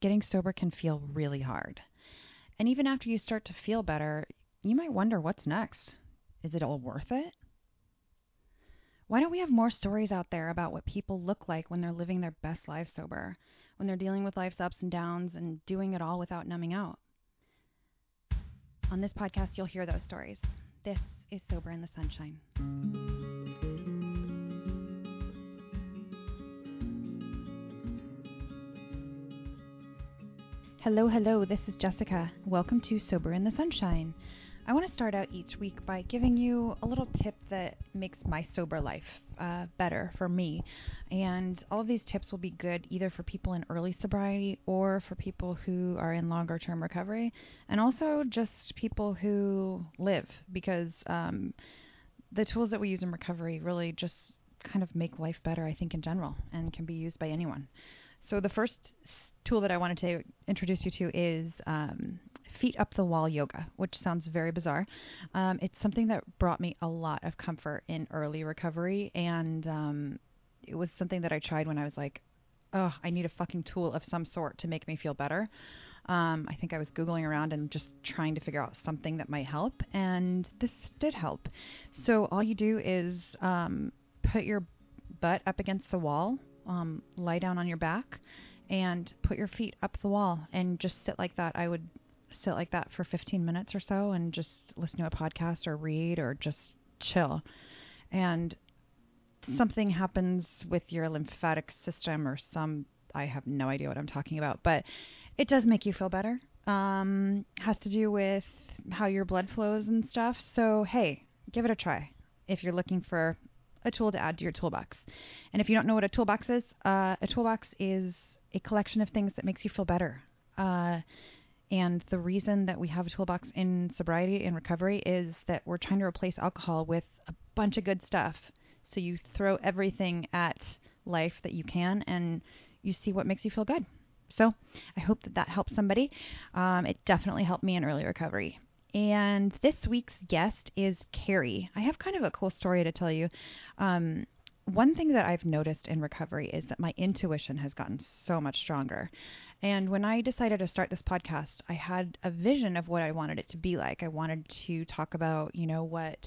getting sober can feel really hard. And even after you start to feel better, you might wonder what's next. Is it all worth it? Why don't we have more stories out there about what people look like when they're living their best lives sober, when they're dealing with life's ups and downs and doing it all without numbing out? On this podcast, you'll hear those stories. This is Sober in the Sunshine. Hello, hello, this is Jessica. Welcome to Sober in the Sunshine. I want to start out each week by giving you a little tip that makes my sober life uh, better for me. And all of these tips will be good either for people in early sobriety or for people who are in longer term recovery, and also just people who live because um, the tools that we use in recovery really just kind of make life better, I think, in general, and can be used by anyone. So the first tool that I wanted to introduce you to is um, feet up the wall yoga, which sounds very bizarre. Um, it's something that brought me a lot of comfort in early recovery, and um, it was something that I tried when I was like, oh, I need a fucking tool of some sort to make me feel better. Um, I think I was Googling around and just trying to figure out something that might help, and this did help. So all you do is um, put your butt up against the wall, um, lie down on your back, and put your feet up the wall and just sit like that. I would sit like that for 15 minutes or so and just listen to a podcast or read or just chill. And something happens with your lymphatic system or some I have no idea what I'm talking about, but it does make you feel better. Um, has to do with how your blood flows and stuff. So hey, give it a try if you're looking for a tool to add to your toolbox. And if you don't know what a toolbox is, uh, a toolbox is a collection of things that makes you feel better. Uh, and the reason that we have a toolbox in sobriety and recovery is that we're trying to replace alcohol with a bunch of good stuff. So you throw everything at life that you can and you see what makes you feel good. So I hope that that helps somebody. Um, it definitely helped me in early recovery. And this week's guest is Carrie. I have kind of a cool story to tell you. Um, one thing that I've noticed in recovery is that my intuition has gotten so much stronger. And when I decided to start this podcast, I had a vision of what I wanted it to be like. I wanted to talk about, you know, what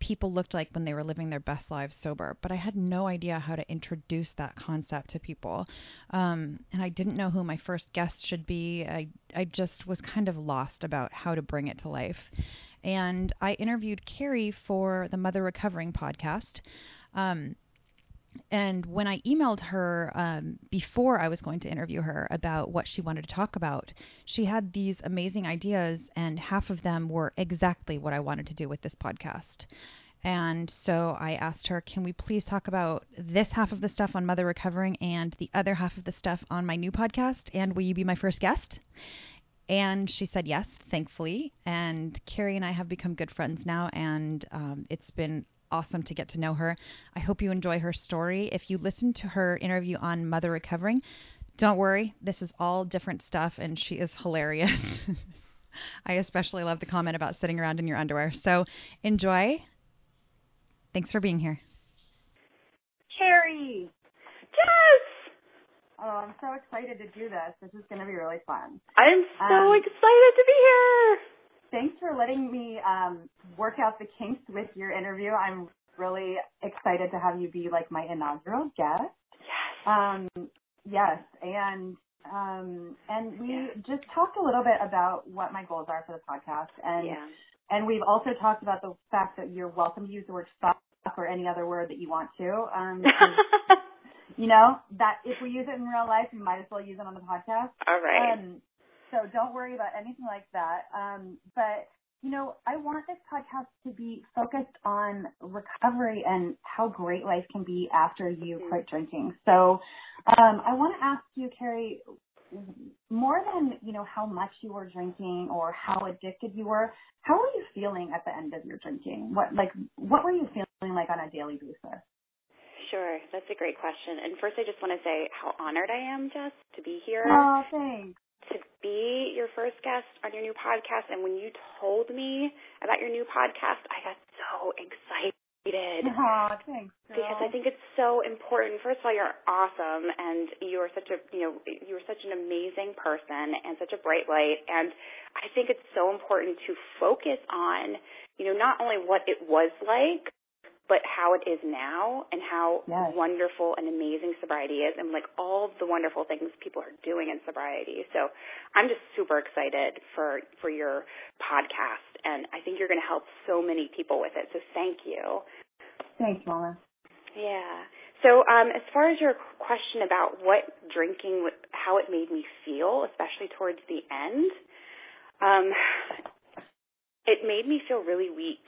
people looked like when they were living their best lives sober, but I had no idea how to introduce that concept to people. Um, and I didn't know who my first guest should be. I, I just was kind of lost about how to bring it to life. And I interviewed Carrie for the Mother Recovering podcast. Um, and when I emailed her um, before I was going to interview her about what she wanted to talk about, she had these amazing ideas, and half of them were exactly what I wanted to do with this podcast. And so I asked her, can we please talk about this half of the stuff on Mother Recovering and the other half of the stuff on my new podcast? And will you be my first guest? And she said yes, thankfully. And Carrie and I have become good friends now, and um, it's been awesome to get to know her. I hope you enjoy her story. If you listen to her interview on Mother Recovering, don't worry, this is all different stuff, and she is hilarious. I especially love the comment about sitting around in your underwear. So enjoy. Thanks for being here. Carrie! Yes! Oh, I'm so excited to do this. This is going to be really fun. I'm so um, excited to be here thanks for letting me um, work out the kinks with your interview. I'm really excited to have you be like my inaugural guest. Yes. Um, yes, and um, and we just talked a little bit about what my goals are for the podcast, and yeah. and we've also talked about the fact that you're welcome to use the word fuck or any other word that you want to. Um, you know that if we use it in real life, we might as well use it on the podcast. All right. Um, so don't worry about anything like that. Um, but you know, I want this podcast to be focused on recovery and how great life can be after you quit drinking. So um, I want to ask you, Carrie, more than you know how much you were drinking or how addicted you were, how were you feeling at the end of your drinking? What like what were you feeling like on a daily basis? Sure, that's a great question. And first, I just want to say how honored I am, Jess, to be here. Oh, thanks to be your first guest on your new podcast. And when you told me about your new podcast, I got so excited. Oh, thanks. Girl. Because I think it's so important. First of all, you're awesome, and you are such a you know you are such an amazing person and such a bright light. And I think it's so important to focus on you know not only what it was like, but how it is now and how yes. wonderful and amazing sobriety is and like all the wonderful things people are doing in sobriety. So I'm just super excited for for your podcast and I think you're going to help so many people with it. So thank you. Thanks, Mama. Yeah. So um as far as your question about what drinking how it made me feel, especially towards the end, um it made me feel really weak.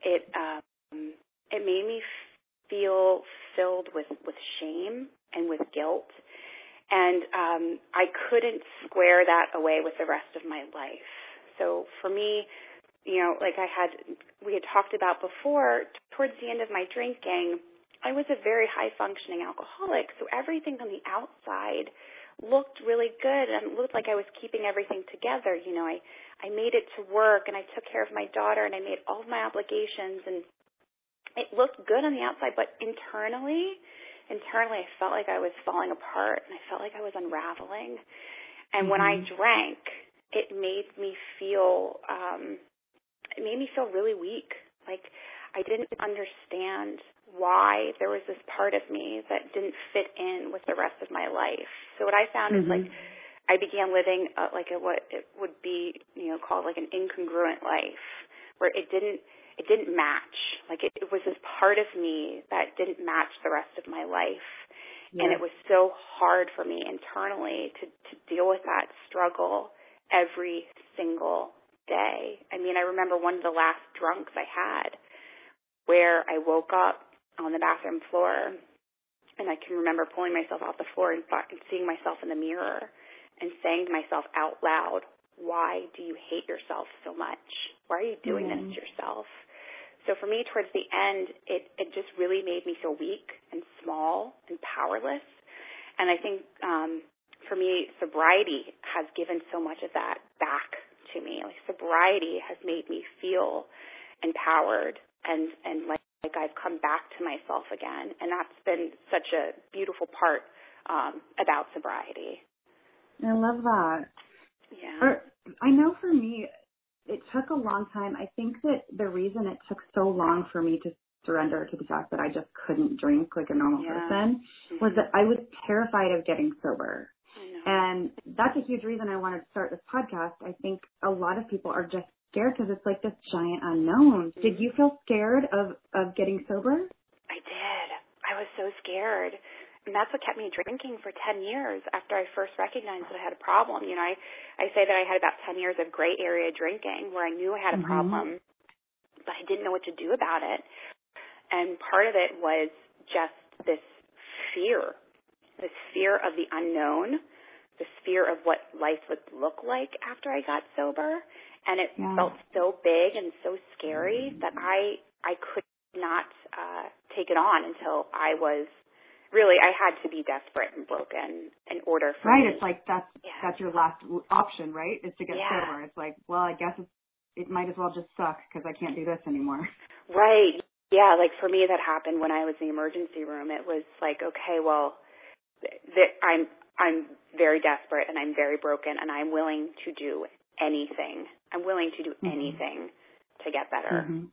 It um it made me feel filled with with shame and with guilt and um I couldn't square that away with the rest of my life. So for me, you know, like I had we had talked about before, towards the end of my drinking, I was a very high functioning alcoholic, so everything on the outside looked really good and looked like I was keeping everything together. You know, I I made it to work and I took care of my daughter and I made all of my obligations and it looked good on the outside, but internally, internally, I felt like I was falling apart and I felt like I was unraveling. And mm-hmm. when I mm-hmm. drank, it made me feel, um, it made me feel really weak. Like I didn't understand why there was this part of me that didn't fit in with the rest of my life. So what I found mm-hmm. is like I began living uh, like a, what it would be, you know, called like an incongruent life, where it didn't it didn't match. Like it, it was this part of me that didn't match the rest of my life. Yeah. And it was so hard for me internally to, to deal with that struggle every single day. I mean, I remember one of the last drunks I had where I woke up on the bathroom floor and I can remember pulling myself off the floor and seeing myself in the mirror and saying to myself out loud, why do you hate yourself so much? Why are you doing mm-hmm. this to yourself? So for me, towards the end, it, it just really made me feel weak and small and powerless. And I think um, for me, sobriety has given so much of that back to me. Like sobriety has made me feel empowered and and like, like I've come back to myself again. And that's been such a beautiful part um, about sobriety. I love that. Yeah. I know for me, it took a long time. I think that the reason it took so long for me to surrender to the fact that I just couldn't drink like a normal yeah. person mm-hmm. was that I was terrified of getting sober. And that's a huge reason I wanted to start this podcast. I think a lot of people are just scared because it's like this giant unknown. Mm-hmm. Did you feel scared of of getting sober? I did. I was so scared. And that's what kept me drinking for 10 years after I first recognized that I had a problem. You know, I, I say that I had about 10 years of gray area drinking where I knew I had a mm-hmm. problem, but I didn't know what to do about it. And part of it was just this fear, this fear of the unknown, this fear of what life would look like after I got sober. And it yeah. felt so big and so scary that I, I could not uh, take it on until I was really I had to be desperate and broken in order for right. Me. It's like that's yeah. that's your last option, right? Is to get yeah. sober. It's like, well, I guess it's, it might as well just suck because I can't do this anymore. Right. Yeah. Like for me, that happened when I was in the emergency room. It was like, okay, well, th- I'm I'm very desperate and I'm very broken and I'm willing to do anything. I'm willing to do mm-hmm. anything to get better. Mm-hmm.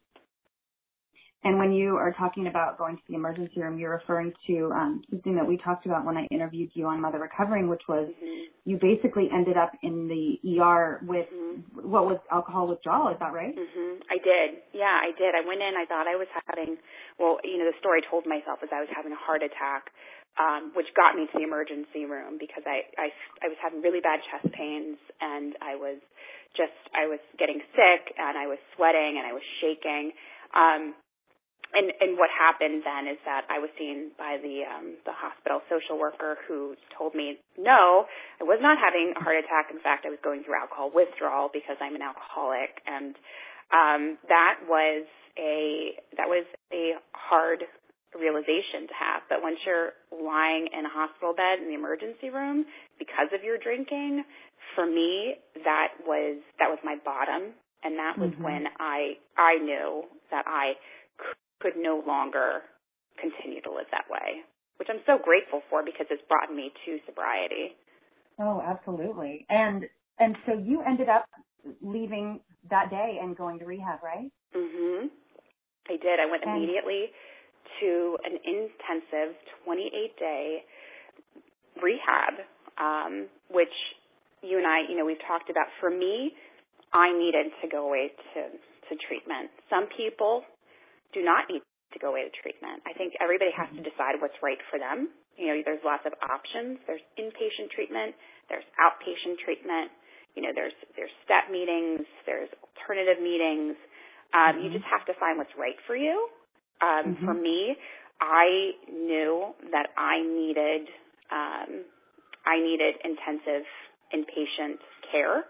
And when you are talking about going to the emergency room, you're referring to um, something that we talked about when I interviewed you on Mother Recovering, which was mm-hmm. you basically ended up in the ER with mm-hmm. what was alcohol withdrawal. Is that right? Mm-hmm. I did. Yeah, I did. I went in. I thought I was having. Well, you know, the story I told myself is I was having a heart attack, um, which got me to the emergency room because I, I I was having really bad chest pains and I was just I was getting sick and I was sweating and I was shaking. Um, and and what happened then is that I was seen by the um the hospital social worker who told me no, I was not having a heart attack. In fact, I was going through alcohol withdrawal because I'm an alcoholic and um that was a that was a hard realization to have. But once you're lying in a hospital bed in the emergency room because of your drinking, for me that was that was my bottom and that was mm-hmm. when I I knew that I could no longer continue to live that way, which I'm so grateful for because it's brought me to sobriety. Oh, absolutely. And and so you ended up leaving that day and going to rehab, right? Mhm. I did. I went And- immediately to an intensive 28 day rehab, um, which you and I, you know, we've talked about. For me, I needed to go away to to treatment. Some people do not need to go away to treatment. I think everybody has to decide what's right for them. You know, there's lots of options. There's inpatient treatment. There's outpatient treatment. You know, there's there's step meetings. There's alternative meetings. Um, You Mhm. just have to find what's right for you. Um, Mhm. For me, I knew that I needed um, I needed intensive inpatient care,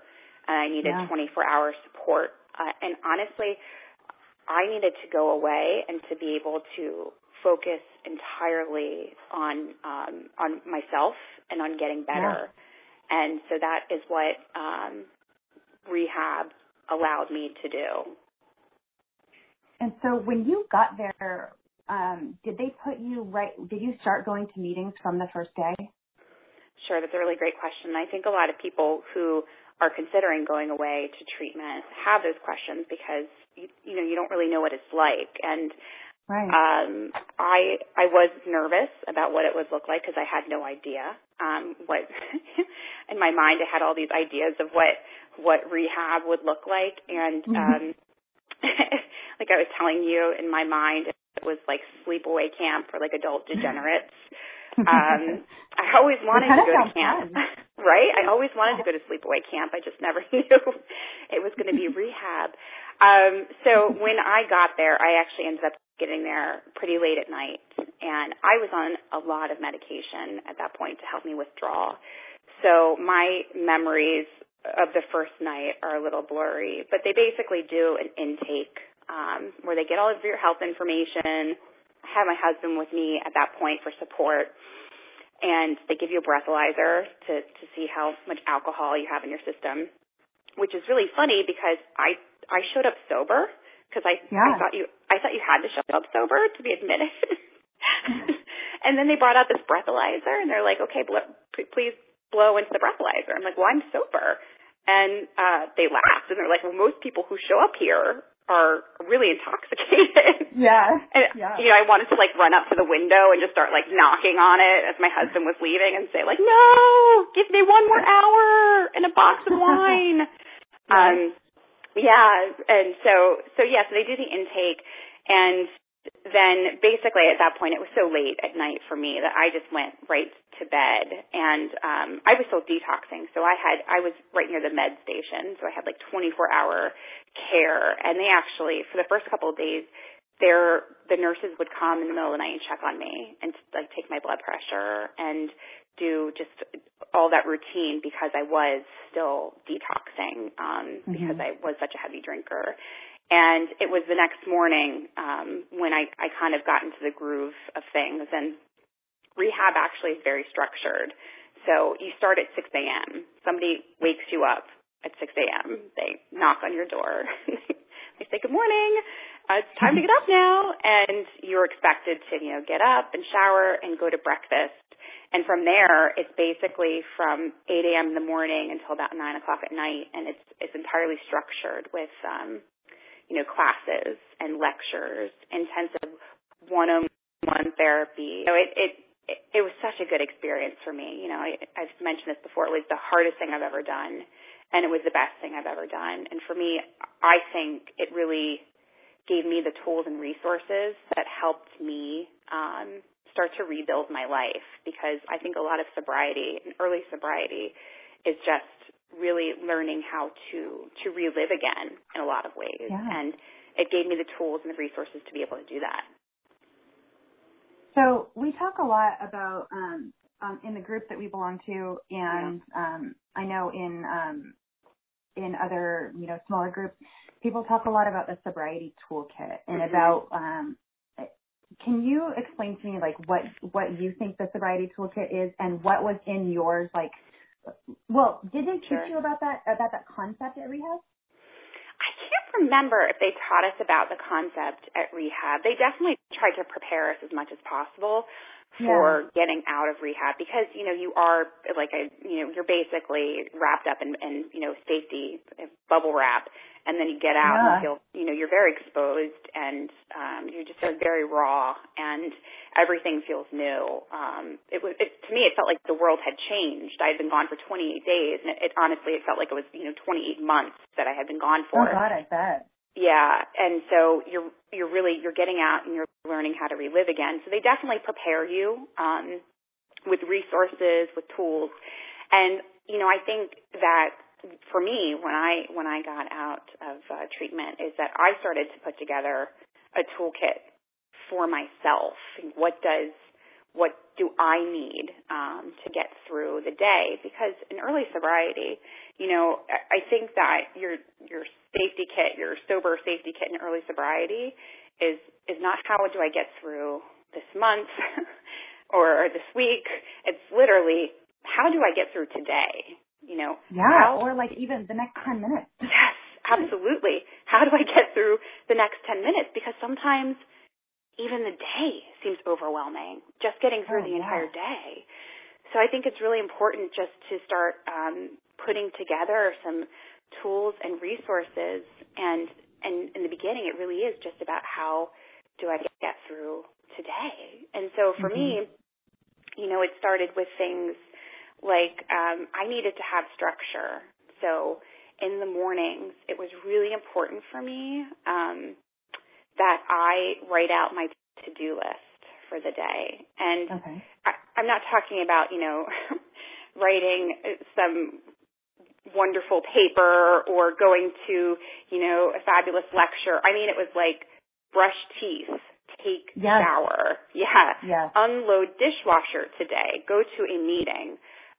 and I needed Yeah. 24 hour support. Uh, and honestly, I needed to go away and to be able to focus entirely on um, on myself and on getting better. And so that is what um, rehab allowed me to do. And so when you got there, um, did they put you right? Did you start going to meetings from the first day? Sure, that's a really great question. I think a lot of people who are considering going away to treatment have those questions because you, you know you don't really know what it's like. And Right. um i i was nervous about what it would look like because i had no idea um what in my mind i had all these ideas of what what rehab would look like. And Mhm. um like i was telling you in my mind it was like sleepaway camp for like adult degenerates. Um i always wanted to go to camp. right? I always wanted to go to sleepaway camp. I just never knew it was going to be rehab um so when i got there i actually ended up getting there pretty late at night and I was on a lot of medication at that point to help me withdraw. So my memories of the first night are a little blurry, but they basically do an intake um, where they get all of your health information. I had my husband with me at that point for support, and they give you a breathalyzer to to see how much alcohol you have in your system, which is really funny because I I showed up sober because I, Yeah. I thought you I thought you had to show up sober to be admitted. and then they brought out this breathalyzer and they're like, okay, bl- p- please blow into the breathalyzer. I'm like, well, I'm sober. And uh they laughed and they're like, well, most people who show up here are really intoxicated. yeah. And Yeah. you know, I wanted to like run up to the window and just start like knocking on it as my husband was leaving and say like, "No, give me one more hour and a box of wine." um yeah, and so so yeah, so they do the intake and then basically at that point it was so late at night for me that I just went right to bed and um I was still detoxing. So I had I was right near the med station, so I had like 24 hour care and they actually for the first couple of days their the nurses would come in the middle of the night and check on me and like take my blood pressure and do just all that routine because I was still detoxing um Mhm. because I was such a heavy drinker. And it was the next morning um when I I kind of got into the groove of things and rehab actually is very structured. So you start at 6 a.m. Somebody wakes you up at 6 a.m. They knock on your door. they say, good morning. Uh, it's time to get up now. And you're expected to, you know, get up and shower and go to breakfast. And from there, it's basically from 8 a.m. in the morning until about 9 o'clock at night. And it's, it's entirely structured with, um, you know, classes and lectures, intensive one-on-one therapy. So it, it, it, it was such a good experience for me. You know, I, I've mentioned this before. It was the hardest thing I've ever done, and it was the best thing I've ever done. And for me, I think it really gave me the tools and resources that helped me um, start to rebuild my life. Because I think a lot of sobriety, and early sobriety, is just really learning how to to relive again in a lot of ways. Yeah. And it gave me the tools and the resources to be able to do that. So we talk a lot about um, um, in the group that we belong to, and um, I know in um, in other you know smaller groups, people talk a lot about the sobriety toolkit and Mhm. about. Um, can you explain to me like what what you think the sobriety toolkit is and what was in yours? Like, well, did they teach Sure. you about that about that concept at rehab? I can't remember if they taught us about the concept at rehab. They definitely tried to prepare us as much as possible for yeah. getting out of rehab because you know you are like a you know you're basically wrapped up in, in you know safety bubble wrap and then you get out yeah. and feel you know you're very exposed and um you're just like very raw and everything feels new um it was it, to me it felt like the world had changed i had been gone for 28 days and it, it honestly it felt like it was you know 28 months that i had been gone for oh god i bet yeah, and so you're you're really you're getting out and you're learning how to relive again. So they definitely prepare you um, with resources, with tools, and you know I think that for me when I when I got out of uh, treatment is that I started to put together a toolkit for myself. What does what do I need um, to get through the day? Because in early sobriety, you know, I think that your your safety kit, your sober safety kit in early sobriety, is is not how do I get through this month or this week. It's literally how do I get through today? You know, yeah, how, or like even the next ten minutes. Yes, absolutely. How do I get through the next ten minutes? Because sometimes even the day seems overwhelming, just getting through oh, the entire day. So I think it's really important just to start um, putting together some tools and resources. And, and in the beginning, it really is just about how do I get through today. And so for mm-hmm. me, you know, it started with things like um, I needed to have structure. So in the mornings, it was really important for me um, that I write out my to-do list for the day. And okay. I, I'm not talking about, you know, writing some wonderful paper or going to, you know, a fabulous lecture. I mean, it was like brush teeth, take yes. shower, yeah, yes. unload dishwasher today, go to a meeting.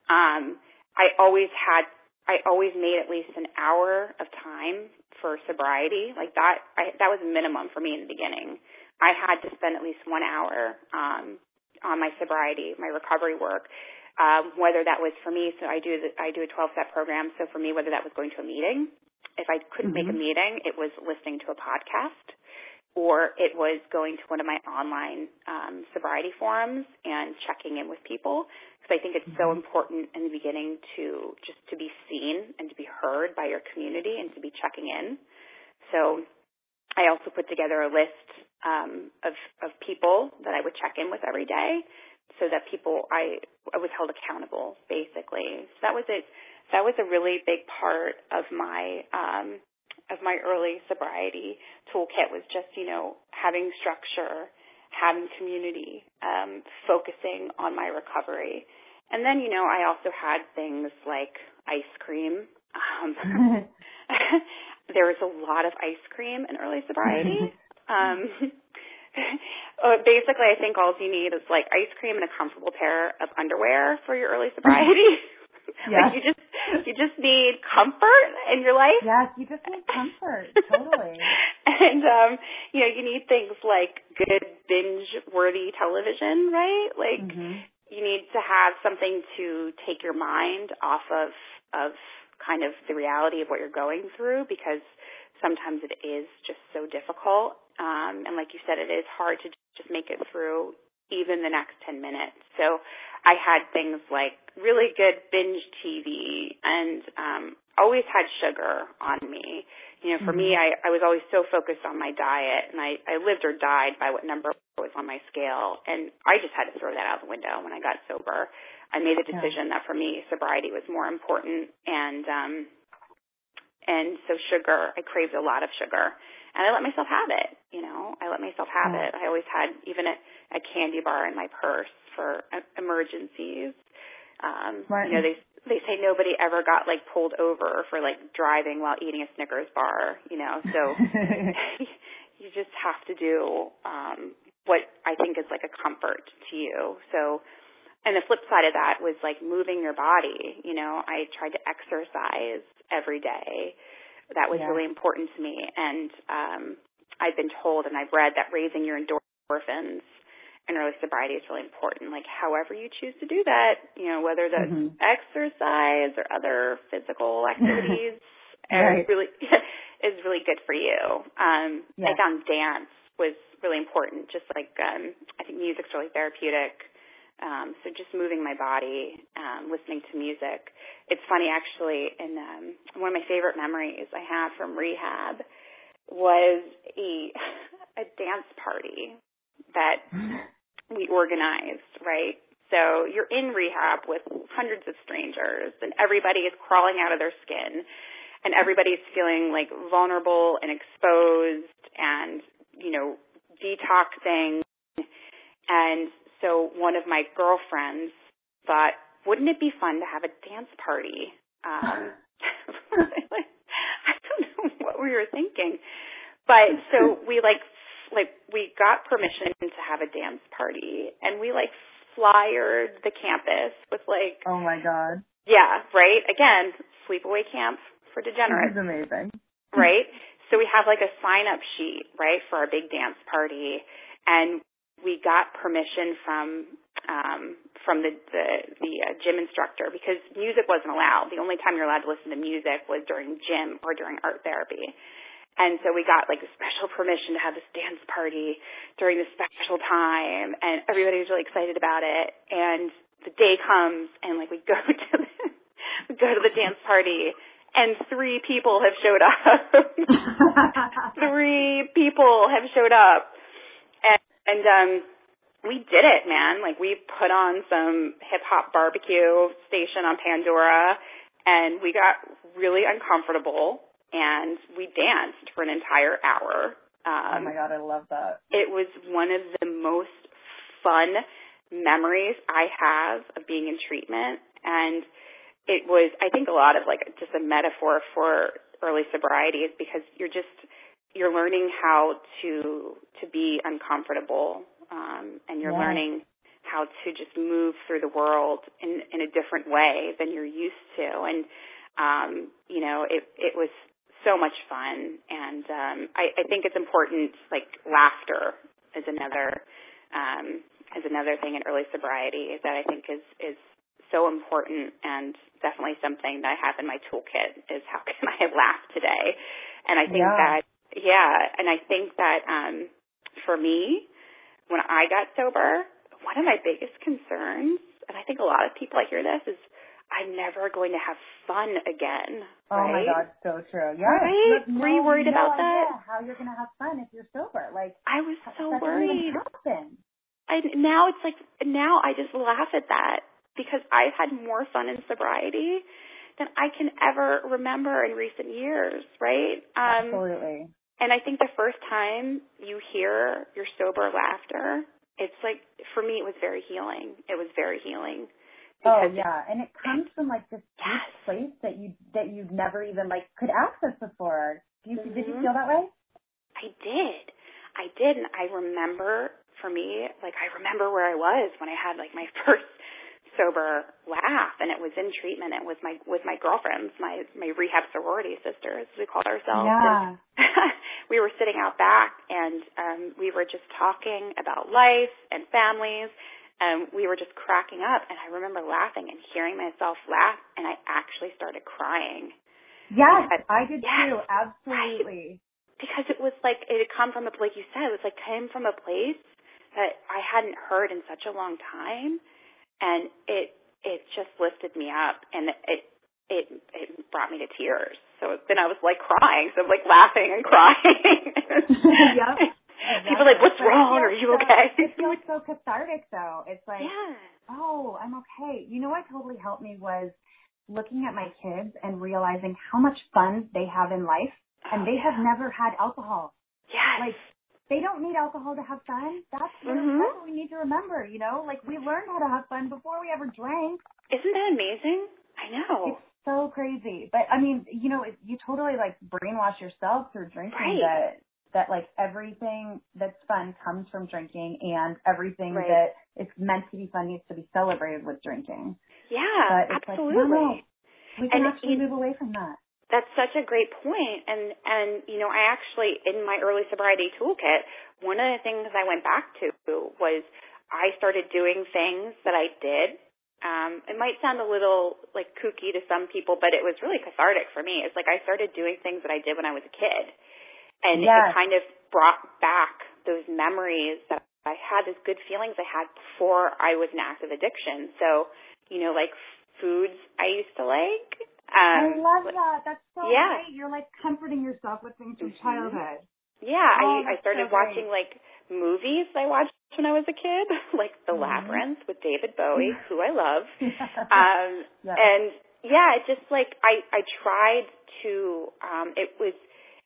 Um, I always had, I always made at least an hour of time for sobriety. Like that, I, that was minimum for me in the beginning. I had to spend at least one hour um, on my sobriety, my recovery work. Um, whether that was for me, so I do the, I do a 12 step program. So for me, whether that was going to a meeting, if I couldn't mm-hmm. make a mm-hmm. meeting, it was listening to a podcast, or it was going to one of my online um, sobriety forums and checking in with people. Because I think it's mm-hmm. so important in the beginning to just to be seen and to be heard by your community and to be checking in. So I also put together a list um, of of people that I would check in with every day, so that people I I was held accountable basically. So that was it. That was a really big part of my um, of my early sobriety toolkit was just you know having structure, having community, um, focusing on my recovery, and then you know I also had things like ice cream. Um, there was a lot of ice cream in early sobriety. um, basically, I think all you need is like ice cream and a comfortable pair of underwear for your early sobriety. Yeah. like you just you just need comfort in your life. Yes, you just need comfort. totally. and um, you know, you need things like good binge worthy television, right? Like mm-hmm. you need to have something to take your mind off of of kind of the reality of what you're going through because sometimes it is just so difficult. Um, and like you said, it is hard to just make it through even the next 10 minutes. So I had things like really good binge TV and um, always had sugar on me. You know, for mm-hmm. me, I, I was always so focused on my diet and I, I lived or died by what number was on my scale. And I just had to throw that out the window when I got sober. I made a decision yeah. that for me sobriety was more important and um and so sugar I craved a lot of sugar and I let myself have it you know I let myself have yeah. it I always had even a, a candy bar in my purse for emergencies um right. you know they they say nobody ever got like pulled over for like driving while eating a Snickers bar you know so you just have to do um what I think is like a comfort to you so and the flip side of that was like moving your body. You know, I tried to exercise every day. That was yeah. really important to me. And um, I've been told and I've read that raising your endorphins in early sobriety is really important. Like, however you choose to do that, you know, whether that's mm-hmm. exercise or other physical activities, right. really, is really good for you. Um, yes. I found dance was really important. Just like um, I think music's really therapeutic. Um, so just moving my body, um, listening to music. It's funny actually, and um, one of my favorite memories I have from rehab was a a dance party that we organized, right? So you're in rehab with hundreds of strangers and everybody is crawling out of their skin and everybody's feeling like vulnerable and exposed and, you know, detoxing. And so one of my girlfriends thought, wouldn't it be fun to have a dance party? Um, I don't know what we were thinking. But so we like like we got permission to have a dance party and we like flyered the campus with like Oh my god. Yeah, right? Again, sleepaway camp for degenerates. This is amazing. Right? So we have like a sign up sheet, right, for our big dance party and we got permission from um from the the, the uh, gym instructor because music wasn't allowed. The only time you're allowed to listen to music was during gym or during art therapy. And so we got like a special permission to have this dance party during this special time and everybody was really excited about it. And the day comes and like we go to the, we go to the dance party and three people have showed up. three people have showed up. And, um we did it, man. Like we put on some hip hop barbecue station on Pandora and we got really uncomfortable and we danced for an entire hour. oh Um, my god, I love that. It was one of the most fun memories I have of being in treatment, and it was, I think, a lot of like just a metaphor for early sobriety is because you're just you're learning how to to be uncomfortable, um, and you're Yeah. learning how to just move through the world in in a different way than you're used to, and um, you know, it it was so much fun and um I, I think it's important like laughter is another um is another thing in early sobriety that I think is is so important and definitely something that I have in my toolkit is how can I laugh today? And I think Yeah. that yeah, and I think that um for me when I got sober, one of my biggest concerns, and I think a lot of people I hear this is I'm never going to have fun again. Oh my god, so true. Yeah. Right? Have Were you worried no about that? How you're gonna have fun if you're sober? Like I was so worried. I now it's like now I just laugh at that because I've had more fun in sobriety than I can ever remember in recent years, right? Um Absolutely. And I think the first time you hear your sober laughter, it's like for me it was very healing. It was very healing. Oh yeah, and it comes from like this deep Yes. place that you that you've never even like could access before. Do you did you Mhm. feel that way? I did. I did and I remember for me, like I remember where I was when I had like my first sober laugh and it was in treatment. It was my with my girlfriends, my my rehab sorority sisters, we called ourselves. Yeah. We were sitting out back and um we were just talking about life and families and we were just cracking up and I remember laughing and hearing myself laugh and I actually started crying Yes, Yes. I did Yes. too. Absolutely. because it was like it had come from a like you said it was like came from a place that I hadn't heard in such a long time and it it just lifted me up and it it it brought me to tears. So then I was like crying. So I'm like laughing and crying. Yep. people are like what's wrong? Are you so- okay? It feels so cathartic though. It's like yeah. Oh, I'm okay. You know what totally helped me was looking at my kids and realizing how much fun they have in life and Oh, they have oh, never had alcohol. yes. Like they don't need alcohol to have fun. That's what, Mhm. that's what we need to remember, you know? Like we learned how to have fun before we ever drank. isn't that amazing I know It's so crazy. But I mean, you know, it, you totally like brainwash yourself through drinking Right. that that like everything that's fun comes from drinking and everything Right. that is meant to be fun needs to be celebrated with drinking. yeah But it's absolutely like, no, no, we can And actually you- move away from that. That's such a great point. And, and, you know, I actually, in my early sobriety toolkit, one of the things I went back to was I started doing things that I did um, it might sound a little like kooky to some people, but it was really cathartic for me. It's like I started doing things that I did when I was a kid, and yes. it kind of brought back those memories that I had, those good feelings I had before I was in active addiction. So, you know, like foods I used to like. Um, I love that. That's so yeah. great. You're like comforting yourself with things from mm-hmm. childhood. Yeah, oh, I I started so watching like movies I watched when I was a kid, like The mm-hmm. Labyrinth with David Bowie, who I love. um yeah. and yeah, it just like I I tried to um it was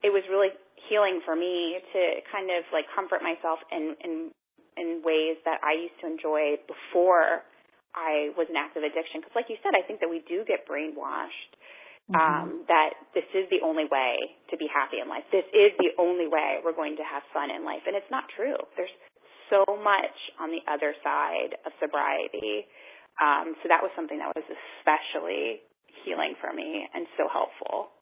it was really healing for me to kind of like comfort myself in in in ways that I used to enjoy before I was an active addiction because like you said I think that we do get brainwashed mm-hmm. um, that this is the only way to be happy in life. This is the only way we're going to have fun in life. And it's not true. There's so much on the other side of sobriety. Um, so that was something that was especially healing for me and so helpful.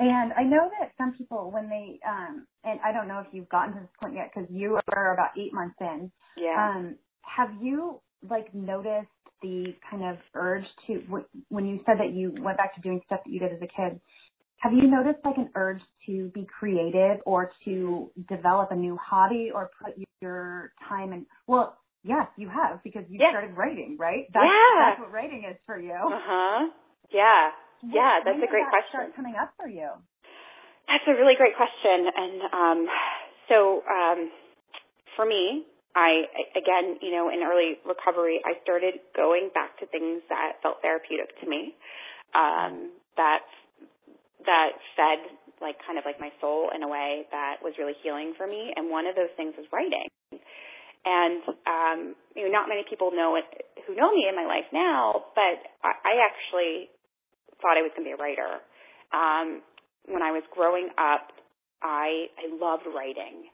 And I know that some people, when they, um, and I don't know if you've gotten to this point yet because you are about eight months in. Yeah. Um, have you like noticed the kind of urge to when you said that you went back to doing stuff that you did as a kid have you noticed like an urge to be creative or to develop a new hobby or put your time in? Well yes you have because you yeah. started writing right? That's, yeah. that's what writing is for you. Uh-huh. Yeah. Yeah that's a great that question. start coming up for you? That's a really great question and um so um for me I, again, you know, in early recovery, I started going back to things that felt therapeutic to me, um, that, that fed like kind of like my soul in a way that was really healing for me. And one of those things was writing. And, um, you know, not many people know it, who know me in my life now, but I, I actually thought I was going to be a writer. Um, when I was growing up, I, I loved writing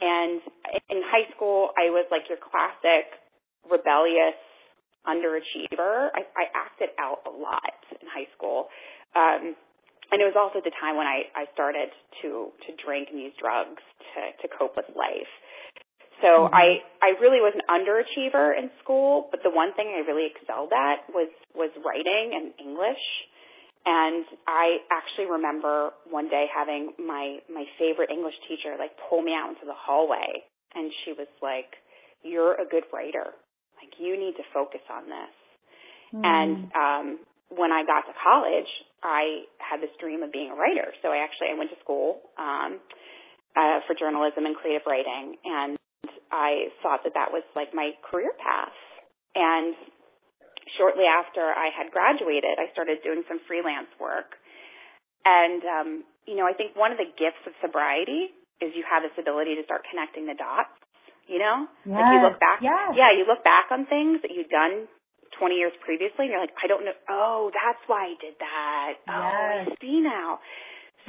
and in high school, I was like your classic rebellious underachiever. I, I acted out a lot in high school. Um, and it was also the time when I, I started to, to drink and use drugs to, to cope with life. So mm-hmm. I, I really was an underachiever in school, but the one thing I really excelled at was, was writing and English. And I actually remember one day having my my favorite English teacher like pull me out into the hallway and she was like, "You're a good writer. Like you need to focus on this." Mm. And um when I got to college, I had this dream of being a writer. So I actually I went to school um uh for journalism and creative writing and I thought that that was like my career path. And shortly after I had graduated, I started doing some freelance work. And, um, you know, I think one of the gifts of sobriety is you have this ability to start connecting the dots, you know? Yes, like you look back, yes. yeah, you look back on things that you've done 20 years previously and you're like, I don't know, oh, that's why I did that. Yes. Oh, I see now.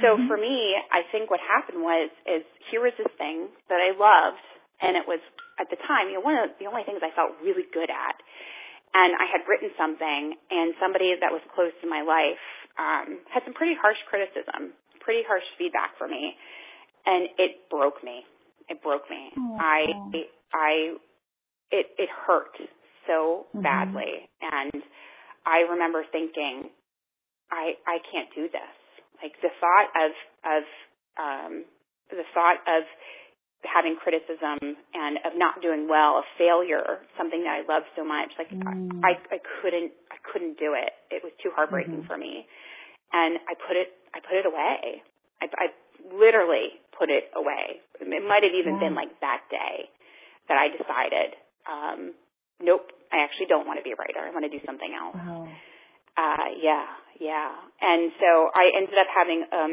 So mm-hmm. for me, I think what happened was, is here was this thing that I loved and it was at the time, you know, one of the only things I felt really good at and I had written something, and somebody that was close to my life um, had some pretty harsh criticism, pretty harsh feedback for me, and it broke me. It broke me. Oh, I, I, it, it hurt so mm-hmm. badly, and I remember thinking, I, I can't do this. Like the thought of, of, um, the thought of having criticism and of not doing well, of failure, something that I love so much. Like mm. I, I couldn't, I couldn't do it. It was too heartbreaking mm-hmm. for me, and I put it, I put it away. I, I literally put it away. It might have even yeah. been like that day that I decided, um, nope, I actually don't want to be a writer. I want to do something else. Wow. Uh, yeah, yeah. And so I ended up having um,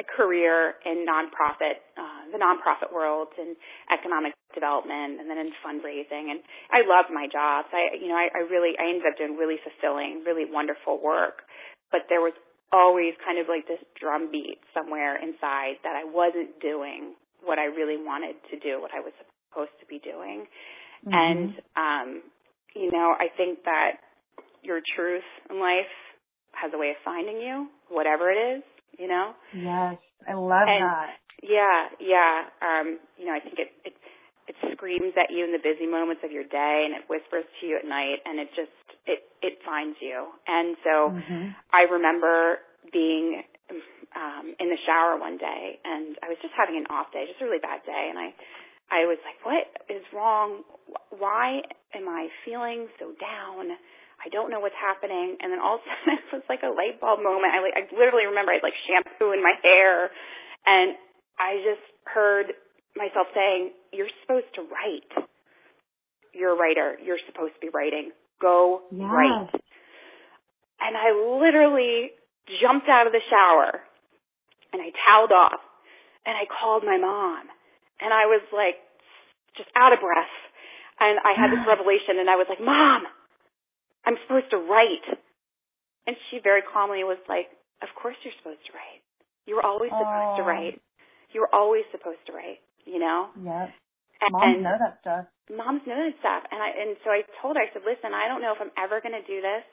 a career in nonprofit, uh, the nonprofit world and economic development and then in fundraising. And I loved my jobs. I, you know, I, I really, I ended up doing really fulfilling, really wonderful work. But there was always kind of like this drumbeat somewhere inside that I wasn't doing what I really wanted to do, what I was supposed to be doing. Mm-hmm. And, um, you know, I think that your truth in life has a way of finding you, whatever it is you know? Yes, I love and, that. Yeah, yeah. Um, you know, I think it, it it screams at you in the busy moments of your day and it whispers to you at night and it just it it finds you. And so mm-hmm. I remember being um in the shower one day and I was just having an off day, just a really bad day and I I was like, what is wrong? Why am I feeling so down? I don't know what's happening. And then all of a sudden it was like a light bulb moment. I like, I literally remember I had like shampoo in my hair and I just heard myself saying, you're supposed to write. You're a writer. You're supposed to be writing. Go yes. write. And I literally jumped out of the shower and I toweled off and I called my mom and I was like just out of breath. And I had this revelation and I was like, Mom, I'm supposed to write. And she very calmly was like, Of course you're supposed to write. You were always supposed to write. You were always supposed to write, you know? Yep. Moms and know that stuff. Moms know that stuff. And I and so I told her, I said, Listen, I don't know if I'm ever gonna do this,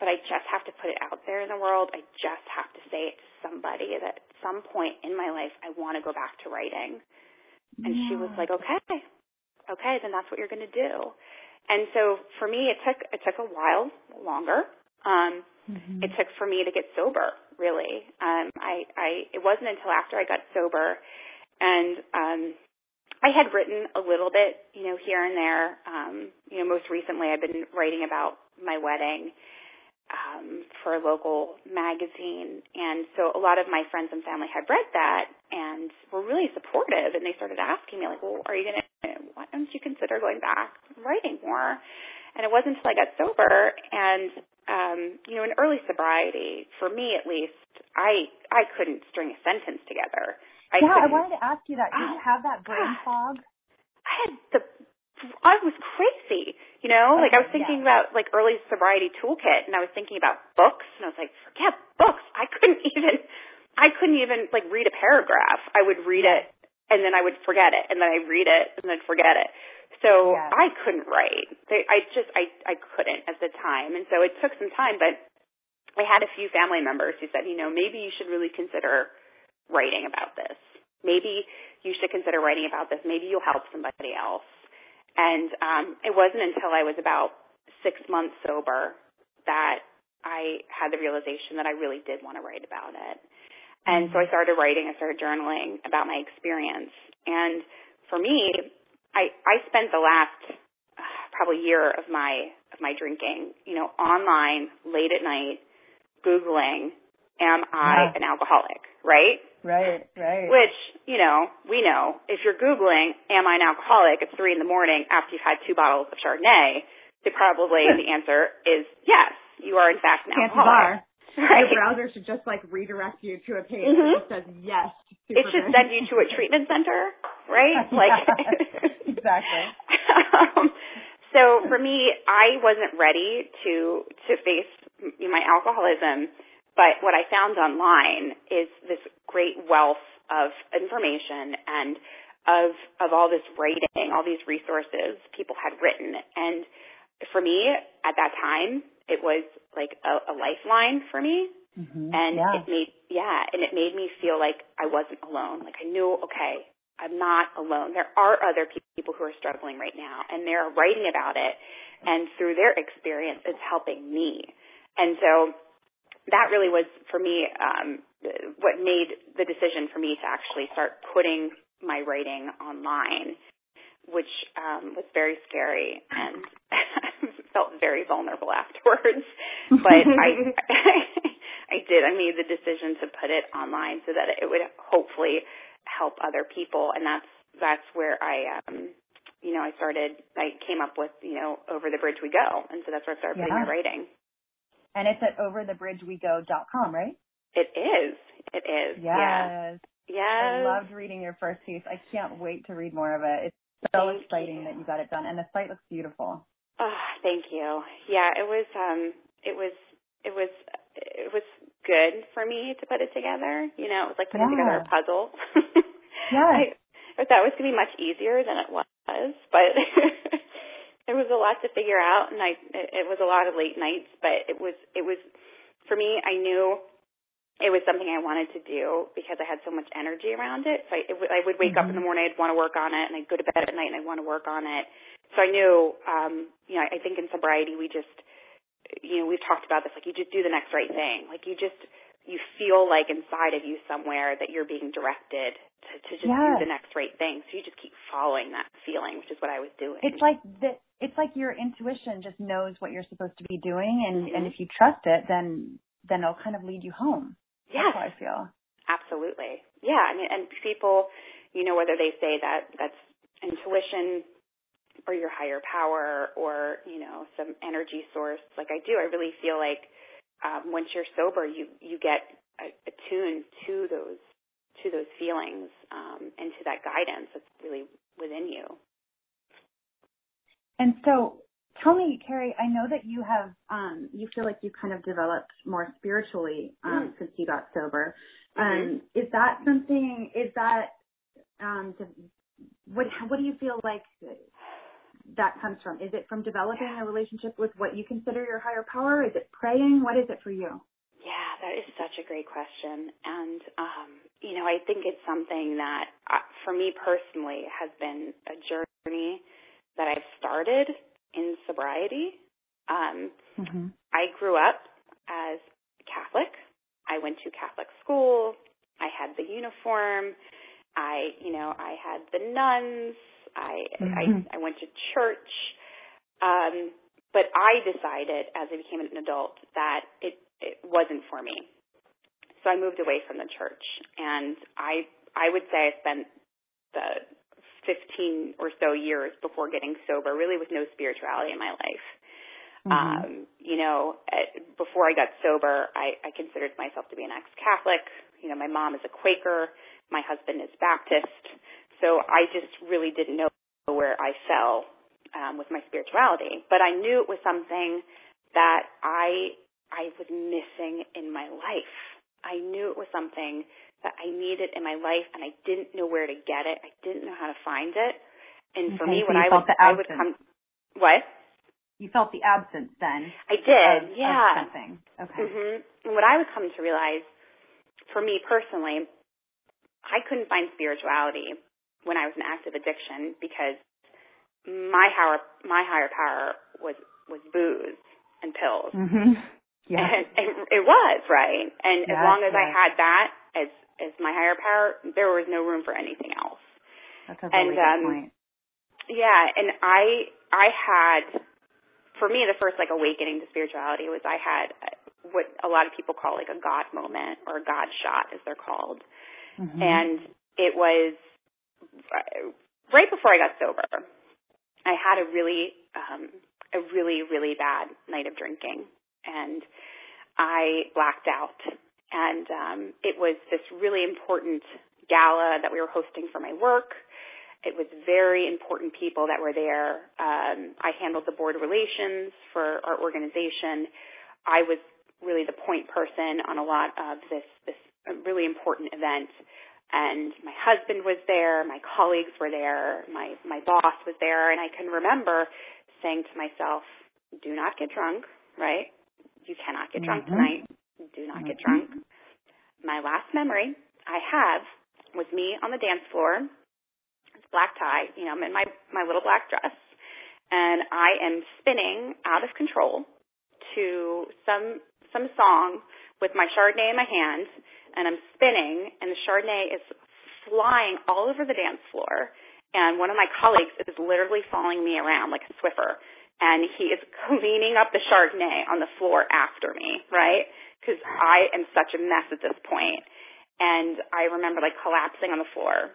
but I just have to put it out there in the world. I just have to say it to somebody that at some point in my life I wanna go back to writing. And yeah. she was like, okay, okay, then that's what you're going to do. And so for me, it took it took a while longer. Um, mm-hmm. It took for me to get sober. Really, um, I, I it wasn't until after I got sober, and um, I had written a little bit, you know, here and there. Um, you know, most recently, I've been writing about my wedding, um, for a local magazine. And so a lot of my friends and family had read that and were really supportive. And they started asking me, like, well, are you to, why don't you consider going back writing more? And it wasn't until I got sober and, um, you know, in early sobriety, for me at least, I, I couldn't string a sentence together. I yeah, I wanted to ask you that. Did oh, you have that brain fog? I had the I was crazy, you know. Like I was thinking yeah. about like early sobriety toolkit, and I was thinking about books, and I was like, forget books. I couldn't even, I couldn't even like read a paragraph. I would read it, and then I would forget it, and then I read it, and then forget it. So yeah. I couldn't write. I just, I, I couldn't at the time, and so it took some time. But I had a few family members who said, you know, maybe you should really consider writing about this. Maybe you should consider writing about this. Maybe you'll help somebody else. And um, it wasn't until I was about six months sober that I had the realization that I really did want to write about it. And so I started writing, I started journaling about my experience. And for me, I, I spent the last uh, probably year of my of my drinking, you know, online late at night, googling, "Am I yeah. an alcoholic?" Right? Right, right. Which, you know, we know if you're Googling, am I an alcoholic at three in the morning after you've had two bottles of Chardonnay, the probably the answer is yes, you are in fact an alcoholic. Right. Your browser should just like redirect you to a page mm-hmm. that says yes. It should send you to a treatment center, right? like exactly. um, so for me, I wasn't ready to to face my alcoholism but what I found online is this great wealth of information and of of all this writing, all these resources people had written. And for me, at that time, it was like a, a lifeline for me. Mm-hmm. And yeah. it made yeah, and it made me feel like I wasn't alone. Like I knew, okay, I'm not alone. There are other people who are struggling right now, and they're writing about it. And through their experience, it's helping me. And so that really was for me um, what made the decision for me to actually start putting my writing online, which um, was very scary and felt very vulnerable afterwards. But I, I did. I made the decision to put it online so that it would hopefully help other people, and that's that's where I. Um, you know, I started, I came up with, you know, Over the Bridge We Go. And so that's where I started yeah. putting my writing. And it's at overthebridgewego.com, right? It is. It is. Yes. Yeah. Yes. I loved reading your first piece. I can't wait to read more of it. It's so thank exciting you. that you got it done. And the site looks beautiful. Oh, thank you. Yeah, it was um it was it was it was good for me to put it together. You know, it was like putting yeah. together a puzzle. yeah. I thought it was gonna be much easier than it was, but there was a lot to figure out, and I it was a lot of late nights, but it was it was for me. I knew it was something I wanted to do because I had so much energy around it. So I, it, I would wake mm-hmm. up in the mm-hmm. morning, I'd want to work on it, and I'd go to bed at night and I'd want to work on it. So I knew, um, you know, I think in sobriety we just, you know, we've talked about this, like you just do the next right thing. Like you just, you feel like inside of you somewhere that you're being directed to, to just yes. do the next right thing. So you just keep following that feeling, which is what I was doing. It's like the, it's like your intuition just knows what you're supposed to be doing, and mm-hmm. and if you trust it, then then it'll kind of lead you home. Yes. That's how I feel. Absolutely. Yeah. I mean, and people, you know, whether they say that that's intuition or your higher power or you know some energy source, like I do, I really feel like um, once you're sober, you you get attuned to those to those feelings um, and to that guidance that's really within you. And so, tell me, Carrie, I know that you have um, you feel like you kind of developed more spiritually um, mm. since you got sober. Mm-hmm. Um, is that something? Is that um, what? What do you feel like that comes from? Is it from developing a relationship with what you consider your higher power? Is it praying? What is it for you? Yeah, that is such a great question. And, um, you know, I think it's something that, uh, for me personally, has been a journey that I've started in sobriety. Um, mm-hmm. I grew up as Catholic. I went to Catholic school. I had the uniform. I, you know, I had the nuns. I mm-hmm. I, I went to church, um, but I decided as I became an adult that it it wasn't for me. So I moved away from the church, and I I would say I spent the 15 or so years before getting sober, really with no spirituality in my life. Mm-hmm. Um, you know, before I got sober, I, I considered myself to be an ex-Catholic. You know, my mom is a Quaker, my husband is Baptist. So I just really didn't know where I fell um, with my spirituality, but I knew it was something that I I was missing in my life. I knew it was something that I needed in my life, and I didn't know where to get it. I didn't know how to find it. And okay, for me, so when I would I would come, what? You felt the absence then. I did, of, yeah. Of something. Okay. Mm-hmm. And what I would come to realize, for me personally, I couldn't find spirituality when I was in active addiction because my higher my higher power was was booze and pills. Mm-hmm. Yeah. And, and it was right. And yes, as long as yes. I had that as as my higher power, there was no room for anything else. That's a really and, um, point. Yeah, and I I had for me the first like awakening to spirituality was I had what a lot of people call like a God moment or a God shot as they're called. Mm-hmm. And it was right before I got sober. I had a really, um, a really, really bad night of drinking, and I blacked out. And um, it was this really important gala that we were hosting for my work. It was very important people that were there. Um, I handled the board relations for our organization. I was really the point person on a lot of this this really important event and my husband was there, my colleagues were there, my my boss was there, and I can remember saying to myself, "Do not get drunk, right? You cannot get drunk mm-hmm. tonight. Do not mm-hmm. get drunk." My last memory I have was me on the dance floor. It's black tie, you know, I'm in my my little black dress, and I am spinning out of control to some some song with my Chardonnay in my hand and I'm spinning, and the Chardonnay is flying all over the dance floor. And one of my colleagues is literally following me around like a Swiffer, and he is cleaning up the Chardonnay on the floor after me, right? Because I am such a mess at this point. And I remember like collapsing on the floor,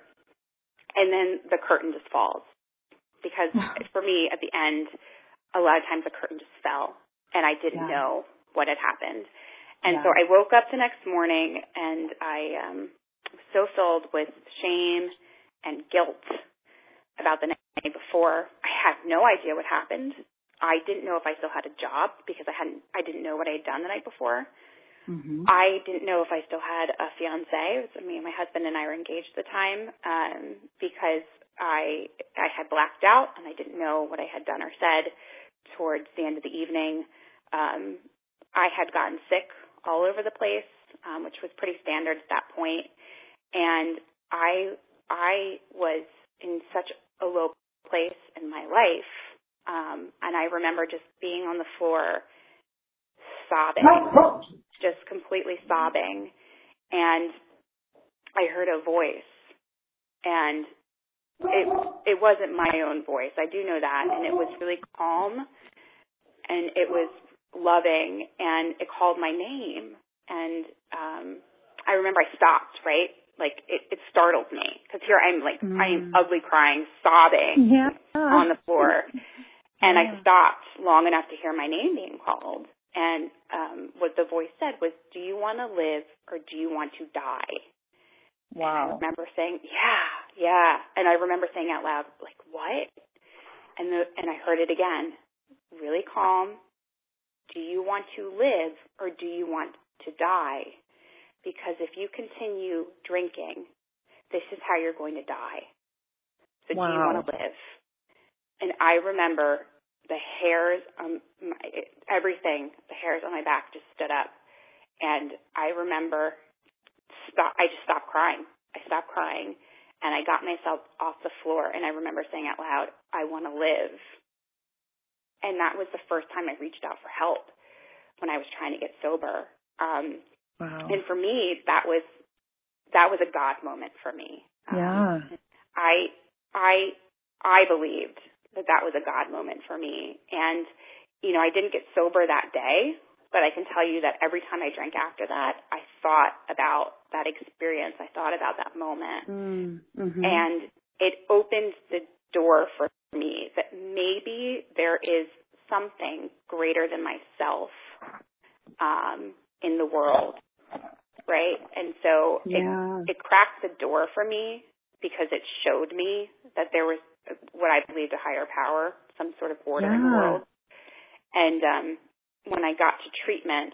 and then the curtain just falls because for me at the end, a lot of times the curtain just fell, and I didn't yeah. know what had happened. And yeah. so I woke up the next morning and I um, was so filled with shame and guilt about the night before. I had no idea what happened. I didn't know if I still had a job because I hadn't. I didn't know what I had done the night before. Mm-hmm. I didn't know if I still had a fiance. I mean, my husband and I were engaged at the time um, because I I had blacked out and I didn't know what I had done or said towards the end of the evening. Um, I had gotten sick all over the place. um, which was pretty standard at that point. And I I was in such a low place in my life, um, and I remember just being on the floor, sobbing, just completely sobbing, and I heard a voice, and it it wasn't my own voice. I do know that, and it was really calm, and it was loving, and it called my name, and um, I remember I stopped right. Like it, it startled me because here I'm like mm. I'm ugly crying, sobbing yeah. on the floor, and yeah. I stopped long enough to hear my name being called. And um, what the voice said was, "Do you want to live or do you want to die?" Wow. And I remember saying, "Yeah, yeah," and I remember saying out loud, "Like what?" And the and I heard it again, really calm. Do you want to live or do you want to die? Because if you continue drinking, this is how you're going to die. So wow. do you want to live? And I remember the hairs on my, everything, the hairs on my back just stood up. And I remember stop, I just stopped crying. I stopped crying and I got myself off the floor and I remember saying out loud, I want to live. And that was the first time I reached out for help when I was trying to get sober. Um, wow. And for me, that was that was a God moment for me. Um, yeah. I I I believed that that was a God moment for me, and you know I didn't get sober that day, but I can tell you that every time I drank after that, I thought about that experience. I thought about that moment, mm, mm-hmm. and it opened the door for me that maybe there is something greater than myself um, in the world, right? And so yeah. it, it cracked the door for me because it showed me that there was what I believed a higher power, some sort of order yeah. in the world. And um, when I got to treatment,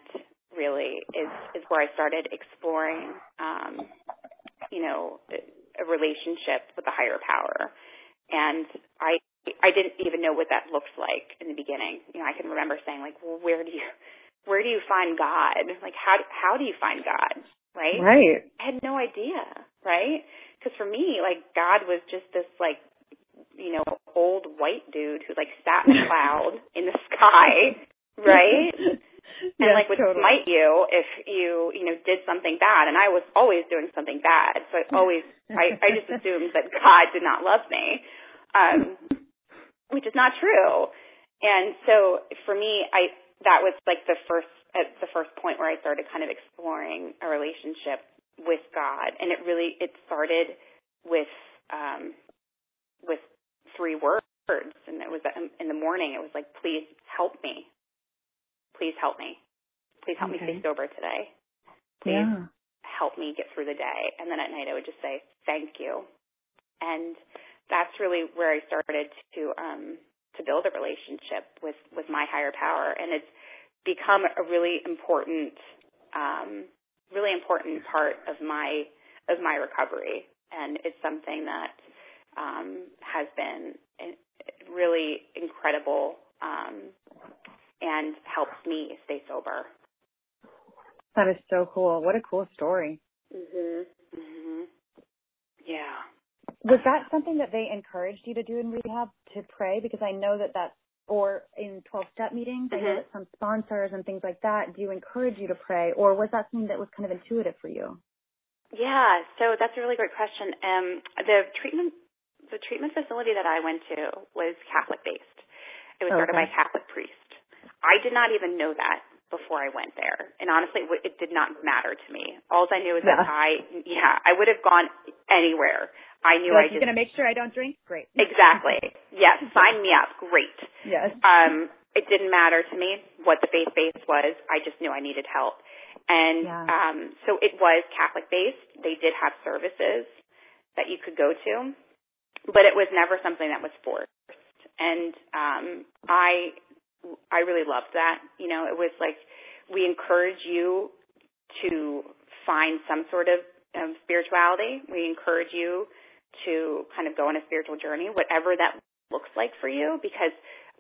really is is where I started exploring, um, you know, a relationship with a higher power. And I I didn't even know what that looked like in the beginning. You know, I can remember saying like, well, where do you, where do you find God? Like, how how do you find God? Right. Right. I had no idea. Right. Because for me, like, God was just this like, you know, old white dude who like sat in a cloud in the sky. Right. And yes, like would totally. smite you if you you know did something bad and i was always doing something bad so i always i i just assumed that god did not love me um which is not true. And so for me, I that was like the first at the first point where I started kind of exploring a relationship with God, and it really it started with um, with three words, and it was in the morning. It was like, "Please help me, please help me, please help okay. me stay sober today, please yeah. help me get through the day." And then at night, I would just say, "Thank you," and that's really where I started to um, to build a relationship with with my higher power, and it's become a really important um, really important part of my of my recovery, and it's something that um, has been really incredible um, and helps me stay sober. That is so cool. What a cool story. Mhm. Mhm. Yeah was that something that they encouraged you to do in rehab to pray? Because I know that that's or in 12 step meetings, mm-hmm. I know that some sponsors and things like that do encourage you to pray, or was that something that was kind of intuitive for you? Yeah, so that's a really great question. Um, the treatment, the treatment facility that I went to was Catholic based. It was started by a Catholic priest. I did not even know that before I went there, and honestly, it did not matter to me. All I knew is yeah. that I, yeah, I would have gone anywhere. I knew You're I just going to make sure I don't drink. Great. Exactly. Yes. Sign me up. Great. Yes. Um, it didn't matter to me what the faith base was. I just knew I needed help. And yeah. um, so it was Catholic based. They did have services that you could go to, but it was never something that was forced. And um, I I really loved that. You know, it was like we encourage you to find some sort of um, spirituality. We encourage you to kind of go on a spiritual journey, whatever that looks like for you, because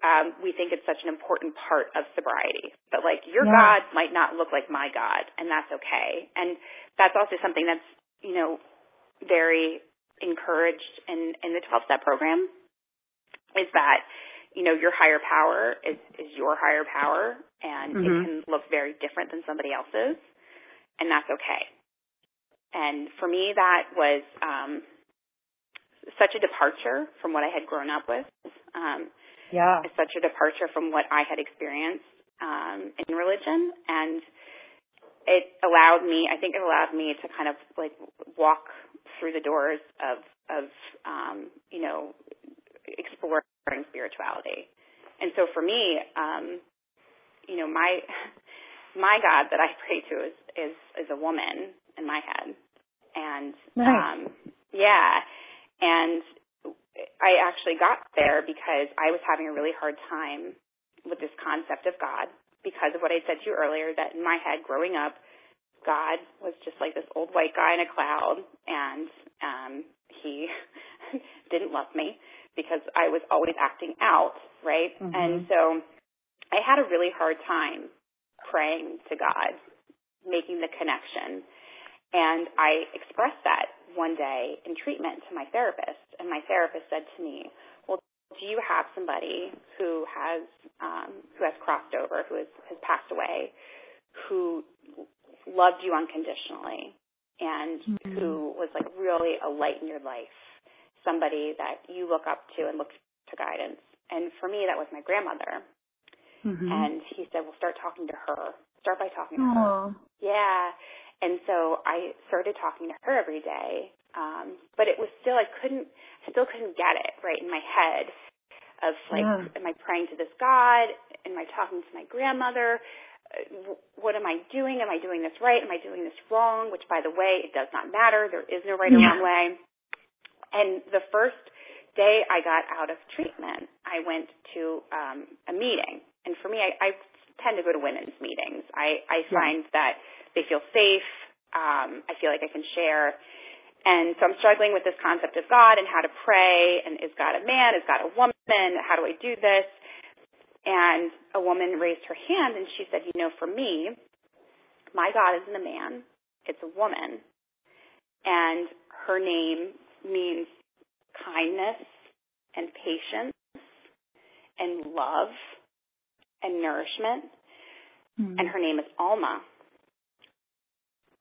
um, we think it's such an important part of sobriety. But like your Yeah. God might not look like my God, and that's okay. And that's also something that's you know very encouraged in in the 12 step program is that you know your higher power is is your higher power, and it Mhm. can look very different than somebody else's, and that's okay. And for me, that was um, such a departure from what I had grown up with. Um, Yeah. such a departure from what I had experienced um, in religion, and it allowed me. I think it allowed me to kind of like walk through the doors of of um, you know exploring spirituality. And so for me, um, you know, my my God that I pray to is is is a woman in my head, and Nice. um, yeah, and I actually got there because I was having a really hard time with this concept of God because of what I said to you earlier that in my head growing up, God was just like this old white guy in a cloud and um he didn't love me because I was always acting out, right? Mhm. And so I had a really hard time praying to God, making the connection. And I expressed that one day in treatment to my therapist, and my therapist said to me, "Well, do you have somebody who has um, who has crossed over, who has, has passed away, who loved you unconditionally, and Mhm. who was like really a light in your life, somebody that you look up to and look to guidance?" And for me, that was my grandmother. Mhm. And he said, "Well, start talking to her. Start by talking to her." Yeah. And so I started talking to her every day. Um, but it was still I couldn't still couldn't get it right in my head of like Yeah. am I praying to this God? Am I talking to my grandmother? Uh, What am I doing? Am I doing this right? Am I doing this wrong? Which by the way, it does not matter. There is no right or Yeah. wrong way. And the first day I got out of treatment, I went to um, a meeting. And for me, I, I tend to go to women's meetings. I, I Yeah. find that they feel safe. Um, I feel like I can share. And so I'm struggling with this concept of God and how to pray. And is God a man? Is God a woman? How do I do this? And a woman raised her hand and she said, You know, for me, my God isn't a man, it's a woman. And her name means kindness and patience and love and nourishment. Mhm. And her name is Alma.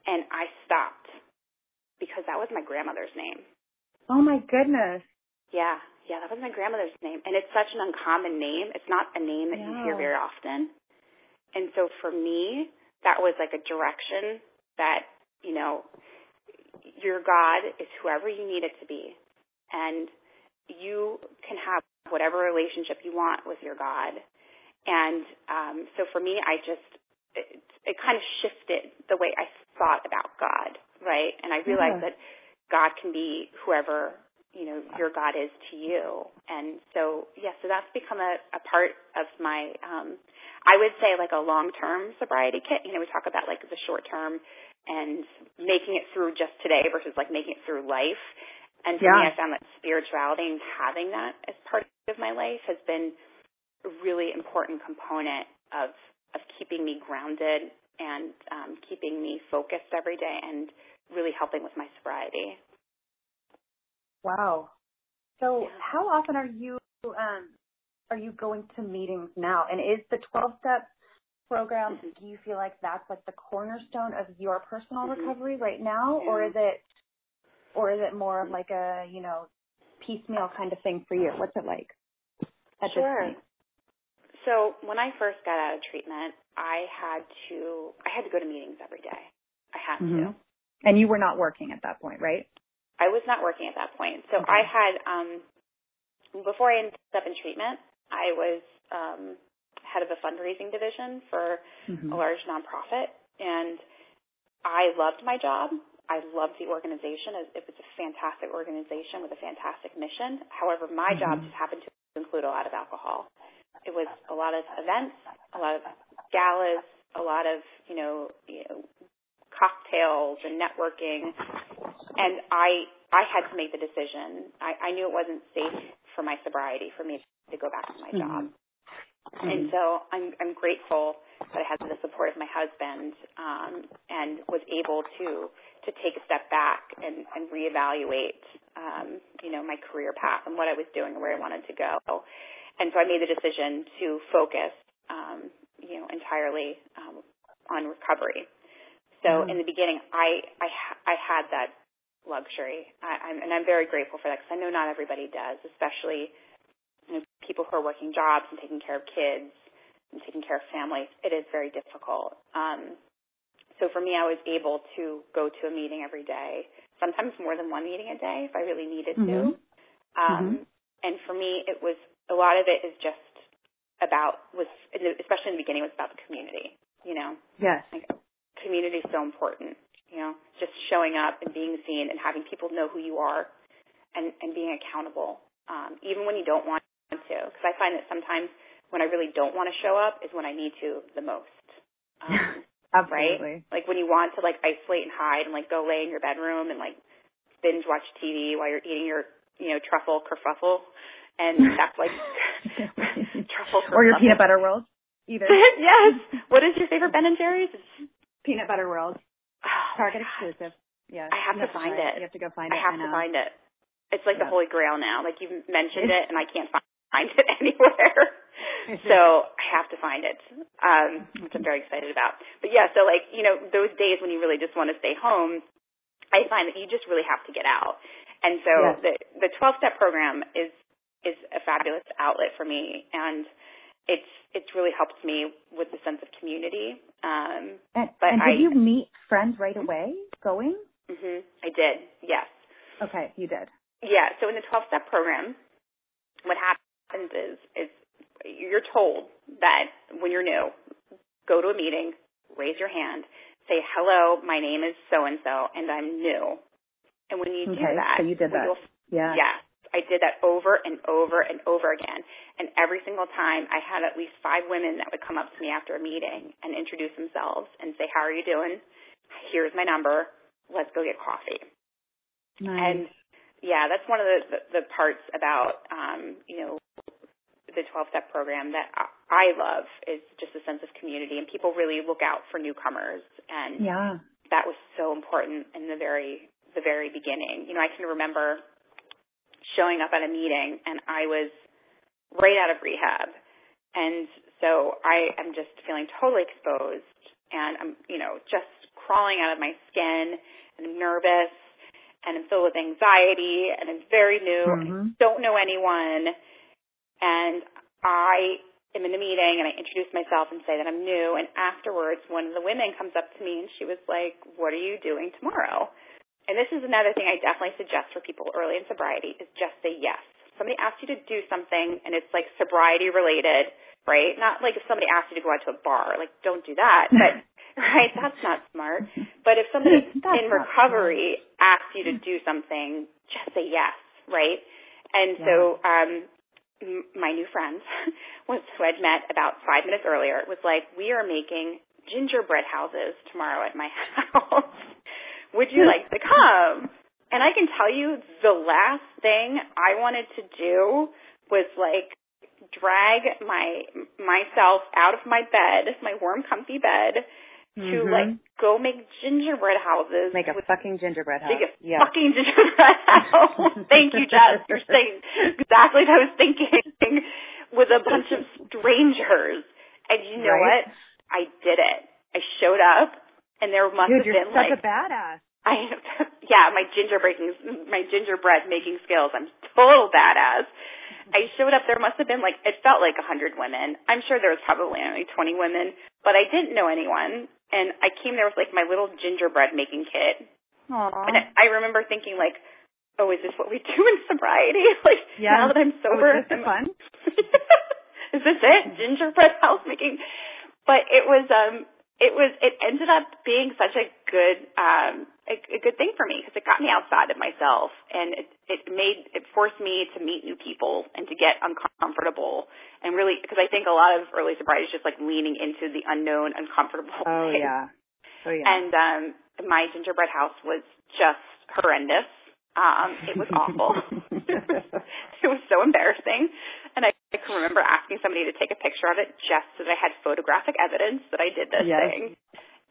And I stopped because that was my grandmother's name. Oh my goodness. Yeah, yeah, that was my grandmother's name. And it's such an uncommon name. It's not a name that you hear very often. And so for me, that was like a direction that, you know, your God is whoever you need it to be. And you can have whatever relationship you want with your God. And um, so for me, I just, it, it kind of shifted the way I thought about God, right? And I realized Yeah. that God can be whoever you know your God is to you. And so yeah, so that's become a, a part of my um I would say like a long term sobriety kit. You know, we talk about like the short term and making it through just today versus like making it through life. And for me Yeah. I found that spirituality and having that as part of my life has been a really important component of of keeping me grounded and um keeping me focused every day and really helping with my sobriety. Wow. So Yeah. how often are you um are you going to meetings now? And is the twelve step program do you feel like that's like the cornerstone of your personal Mhm. recovery right now? Or is it or is it more of like a, you know, piecemeal kind of thing for you? What's it like at Sure. So when I first got out of treatment, I had to I had to go to meetings every day. I had Mhm. to. And you were not working at that point, right? I was not working at that point. So Okay. I had um before I ended up in treatment, I was um head of a fundraising division for Mhm. a large nonprofit and I loved my job. I loved the organization. It it was a fantastic organization with a fantastic mission. However, my job Mhm. just happened to include a lot of alcohol. It was a lot of events, a lot of galas, a lot of, you know, you know cocktails and networking. And I I had to make the decision. I, I knew it wasn't safe for my sobriety for me to go back to my job. Mhm. Mm-hmm. And so I'm I'm grateful that I had the support of my husband um, and was able to to take a step back and, and reevaluate um, you know my career path and what I was doing and where I wanted to go. And so I made the decision to focus um, you know entirely um, on recovery. So mm-hmm. in the beginning, I I I had that luxury, I, I'm, and I'm very grateful for that because I know not everybody does, especially you know, people who are working jobs and taking care of kids and taking care of families. It is very difficult. Um, so for me, I was able to go to a meeting every day, sometimes more than one meeting a day if I really needed mm-hmm. to. Um, mm-hmm. And for me, it was a lot of it is just about was especially in the beginning was about the community. You know, yes, like community is so important. You know, just showing up and being seen and having people know who you are and, and being accountable, um, even when you don't want to. Because I find that sometimes when I really don't want to show up is when I need to the most. Um, Absolutely. Right? Like when you want to like isolate and hide and like go lay in your bedroom and like binge watch TV while you're eating your, you know, truffle kerfuffle. And that's like truffle kerfuffle. Or your peanut butter world. Either. yes. What is your favorite Ben and Jerry's? Peanut Butter World. Oh, Target exclusive. Yeah. I have to find it. You have to go find it. I have I to find it. It's like yeah. the holy grail now. Like you mentioned it, and I can't find it anywhere. so I have to find it, um, which I'm very excited about. But yeah, so like you know those days when you really just want to stay home, I find that you just really have to get out. And so yes. the the 12 step program is is a fabulous outlet for me, and it's it's really helped me with the sense of community. Um, and, but and did I, you meet friends right away going? hmm I did. Yes. Okay, you did. Yeah. So in the 12 step program, what happens is is you're told that when you're new, go to a meeting, raise your hand, say hello, my name is so and so, and I'm new. And when you okay, do that, so you did that. Yeah. Yeah. I did that over and over and over again. And every single time I had at least five women that would come up to me after a meeting and introduce themselves and say, How are you doing? Here's my number. Let's go get coffee. Nice. And yeah, that's one of the, the, the parts about, um, you know, the 12 step program that I love is just a sense of community and people really look out for newcomers. And yeah. that was so important in the very, the very beginning. You know, I can remember showing up at a meeting and I was right out of rehab. And so I am just feeling totally exposed and I'm, you know, just crawling out of my skin and I'm nervous and I'm filled with anxiety and I'm very new, mm-hmm. don't know anyone. And I am in the meeting and I introduce myself and say that I'm new. And afterwards, one of the women comes up to me and she was like, what are you doing tomorrow? and this is another thing I definitely suggest for people early in sobriety is just say yes. Somebody asks you to do something and it's like sobriety related, right? Not like if somebody asks you to go out to a bar, like don't do that. But right, that's not smart. But if somebody in recovery asks you to do something, just say yes, right? And yeah. so um my new friend was who I'd met about five minutes earlier was like, We are making gingerbread houses tomorrow at my house would you like to come? And I can tell you the last thing I wanted to do was like drag my myself out of my bed, my warm comfy bed to mm-hmm. like go make gingerbread houses. Make a with, fucking gingerbread house. Make a yeah. fucking gingerbread house. Thank you, Jess. You're saying exactly what I was thinking with a bunch of strangers. And you know right? what? I did it. I showed up and there must Dude, have been such like a badass. I yeah, my gingerbread my gingerbread making skills. I'm total badass. I showed up. There must have been like it felt like a hundred women. I'm sure there was probably only 20 women, but I didn't know anyone. And I came there with like my little gingerbread making kit. Aww. And I I remember thinking like, oh, is this what we do in sobriety? like yeah. now that I'm sober, oh, is this fun? is this it? Gingerbread house making. But it was um it was it ended up being such a good um a, a good thing for me because it got me outside of myself and it it made it forced me to meet new people and to get uncomfortable and really because I think a lot of early sobriety is just like leaning into the unknown uncomfortable oh thing. yeah. Oh yeah. And um my gingerbread house was just horrendous. Um it was awful. It was so embarrassing and I, I can remember asking somebody to take a picture of it just so that I had photographic evidence that I did this yes. thing.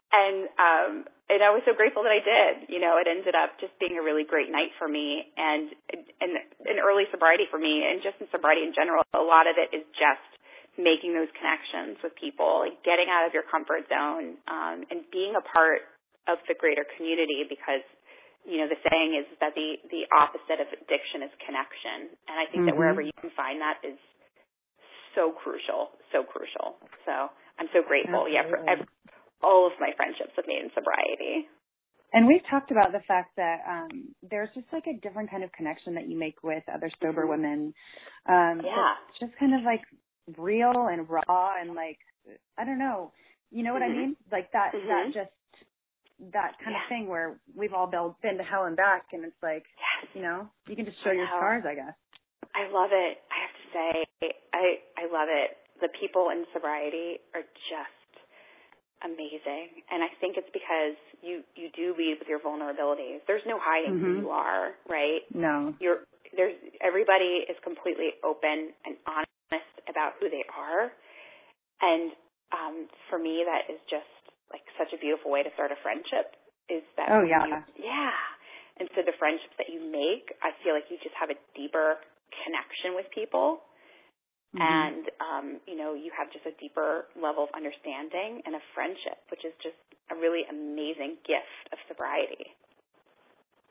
And um and I was so grateful that I did. You know, it ended up just being a really great night for me and and in early sobriety for me and just in sobriety in general, a lot of it is just making those connections with people, like getting out of your comfort zone, um, and being a part of the greater community because you know the saying is that the the opposite of addiction is connection and i think mm-hmm. that wherever you can find that is so crucial so crucial so i'm so grateful Absolutely. yeah for every, all of my friendships have made in sobriety and we've talked about the fact that um there's just like a different kind of connection that you make with other sober mm-hmm. women um yeah just kind of like real and raw and like i don't know you know what mm-hmm. i mean like that mm-hmm. that just that kind yeah. of thing where we've all been to hell and back, and it's like, yes. you know, you can just show your scars, I guess. I love it. I have to say, I I love it. The people in sobriety are just amazing, and I think it's because you you do lead with your vulnerabilities. There's no hiding mm-hmm. who you are, right? No. You're there's everybody is completely open and honest about who they are, and um, for me, that is just like such a beautiful way to start a friendship is that oh yeah. You, yeah. And so the friendships that you make i feel like you just have a deeper connection with people. Mm-hmm. and um you know you have just a deeper level of understanding and a friendship which is just a really amazing gift of sobriety.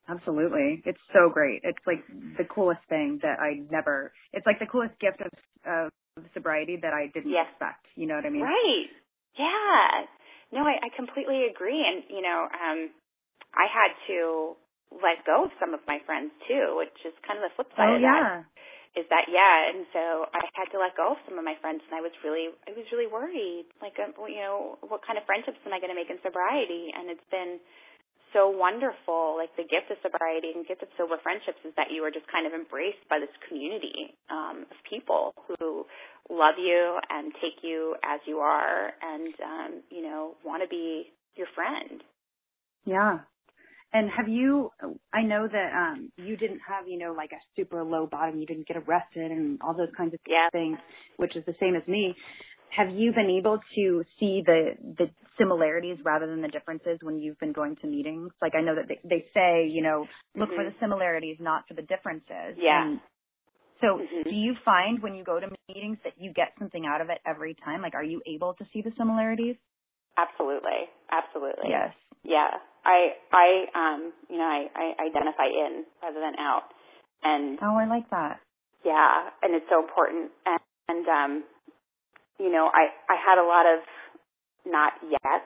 Absolutely. It's so great. It's like the coolest thing that i never it's like the coolest gift of of sobriety that i didn't yes. expect. You know what i mean? Right. Yeah no, I, I completely agree. And, you know, um, I had to let go of some of my friends too, which is kind of the flip side oh, of yeah. that. Is that yeah? And so I had to let go of some of my friends, and I was really, I was really worried. Like, um, you know, what kind of friendships am I going to make in sobriety? And it's been so wonderful. Like the gift of sobriety and gift of sober friendships is that you are just kind of embraced by this community um, of people who love you and take you as you are and um, you know, want to be your friend. Yeah. And have you I know that um you didn't have, you know, like a super low bottom, you didn't get arrested and all those kinds of yeah. things, which is the same as me. Have you been able to see the the similarities rather than the differences when you've been going to meetings? Like I know that they, they say, you know, look mm-hmm. for the similarities, not for the differences. Yeah. And so mm-hmm. do you find when you go to meetings that you get something out of it every time? Like are you able to see the similarities? Absolutely. Absolutely. Yes. Yeah. I I um you know, I, I identify in rather than out. And Oh, I like that. Yeah, and it's so important. And, and um you know, I I had a lot of not yet,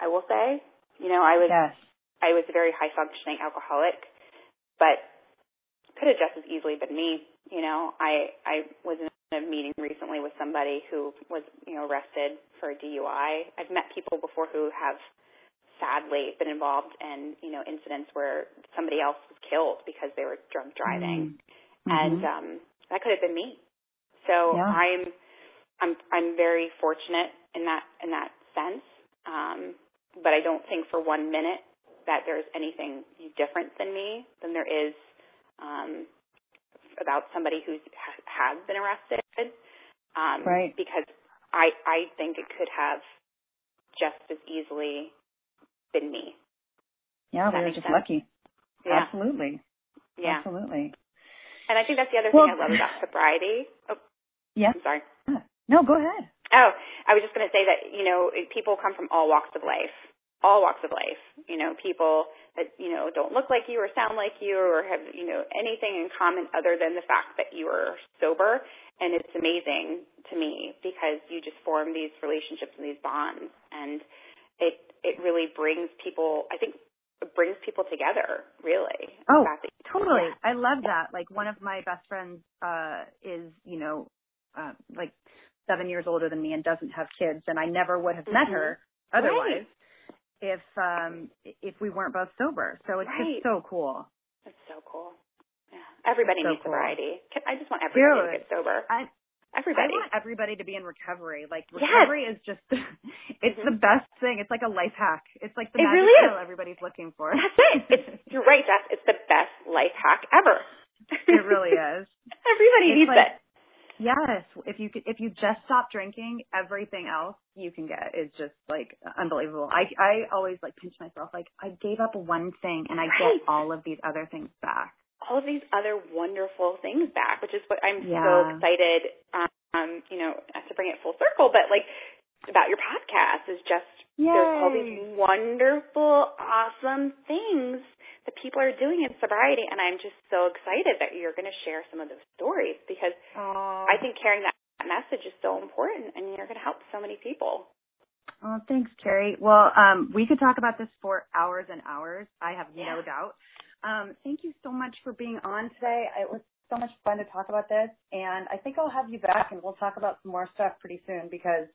I will say. You know, I was yes. I was a very high functioning alcoholic, but could have just as easily been me. You know, I I was in a meeting recently with somebody who was you know arrested for a DUI. I've met people before who have sadly been involved in you know incidents where somebody else was killed because they were drunk driving, mm-hmm. and um, that could have been me. So yeah. I'm I'm I'm very fortunate in that in that sense. Um, but I don't think for one minute that there's anything different than me than there is um, about somebody who has been arrested. Um, right. Because I I think it could have just as easily been me. Yeah, we were just sense? lucky. Yeah. Absolutely. Yeah. Absolutely. And I think that's the other well, thing I love about sobriety. Oh, yeah. I'm sorry. No, go ahead. Oh, I was just going to say that you know people come from all walks of life, all walks of life. You know, people that you know don't look like you or sound like you or have you know anything in common other than the fact that you are sober. And it's amazing to me because you just form these relationships and these bonds, and it it really brings people. I think it brings people together. Really. Oh, totally. I love that. Like one of my best friends uh is you know uh, like seven years older than me and doesn't have kids, and I never would have met mm-hmm. her otherwise right. if um if we weren't both sober. So it's right. just so cool. It's so cool. Yeah. Everybody so needs cool. sobriety. I just want everybody Dude, to get sober. I, everybody. I want everybody to be in recovery. Like yes. recovery is just it's mm-hmm. the best thing. It's like a life hack. It's like the it magic really pill everybody's looking for. That's it. It's you're right, Jess. It's the best life hack ever. it really is. Everybody it's needs like, it. Yes, if you could, if you just stop drinking, everything else you can get is just like unbelievable. I I always like pinch myself like I gave up one thing and I Right. get all of these other things back. all of these other wonderful things back, which is what I'm so excited, um, you know, to bring it full circle, but like about your podcast is just there's all these wonderful, awesome things that people are doing in sobriety, and I'm just so excited that you're going to share some of those stories because I think carrying that message is so important, and you're going to help so many people. oh, thanks, Carrie. Well, um, we could talk about this for hours and hours. I have Yeah. no doubt. Um, thank you so much for being on today. It was so much fun to talk about this, and I think I'll have you back, and we'll talk about some more stuff pretty soon because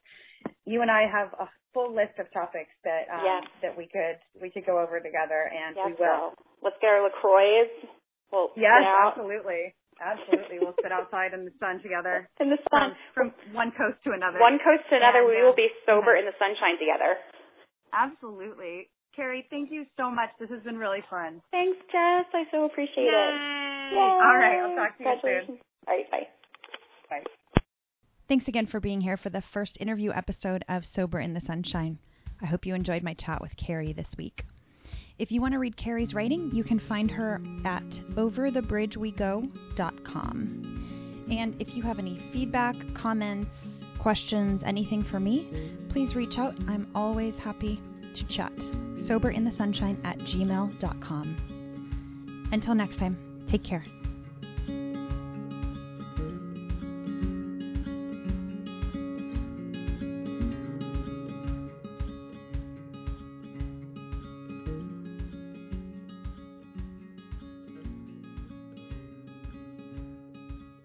you and I have a full list of topics that um, Yes. that we could we could go over together, and Yes, we will. let's get our Lacroix. We'll Yes, absolutely, absolutely. we'll sit outside in the sun together in the sun. from, from one coast to another. One coast to another, And, we uh, will be sober yeah. in the sunshine together. Absolutely, Carrie. Thank you so much. This has been really fun. Thanks, Jess. I so appreciate it. Yay. Yay. All right, I'll talk to you soon. All right, bye. Bye. Thanks again for being here for the first interview episode of Sober in the Sunshine. I hope you enjoyed my chat with Carrie this week. If you want to read Carrie's writing, you can find her at overthebridgewego.com. And if you have any feedback, comments, questions, anything for me, please reach out. I'm always happy to chat. Soberinthesunshine at gmail.com. Until next time, take care.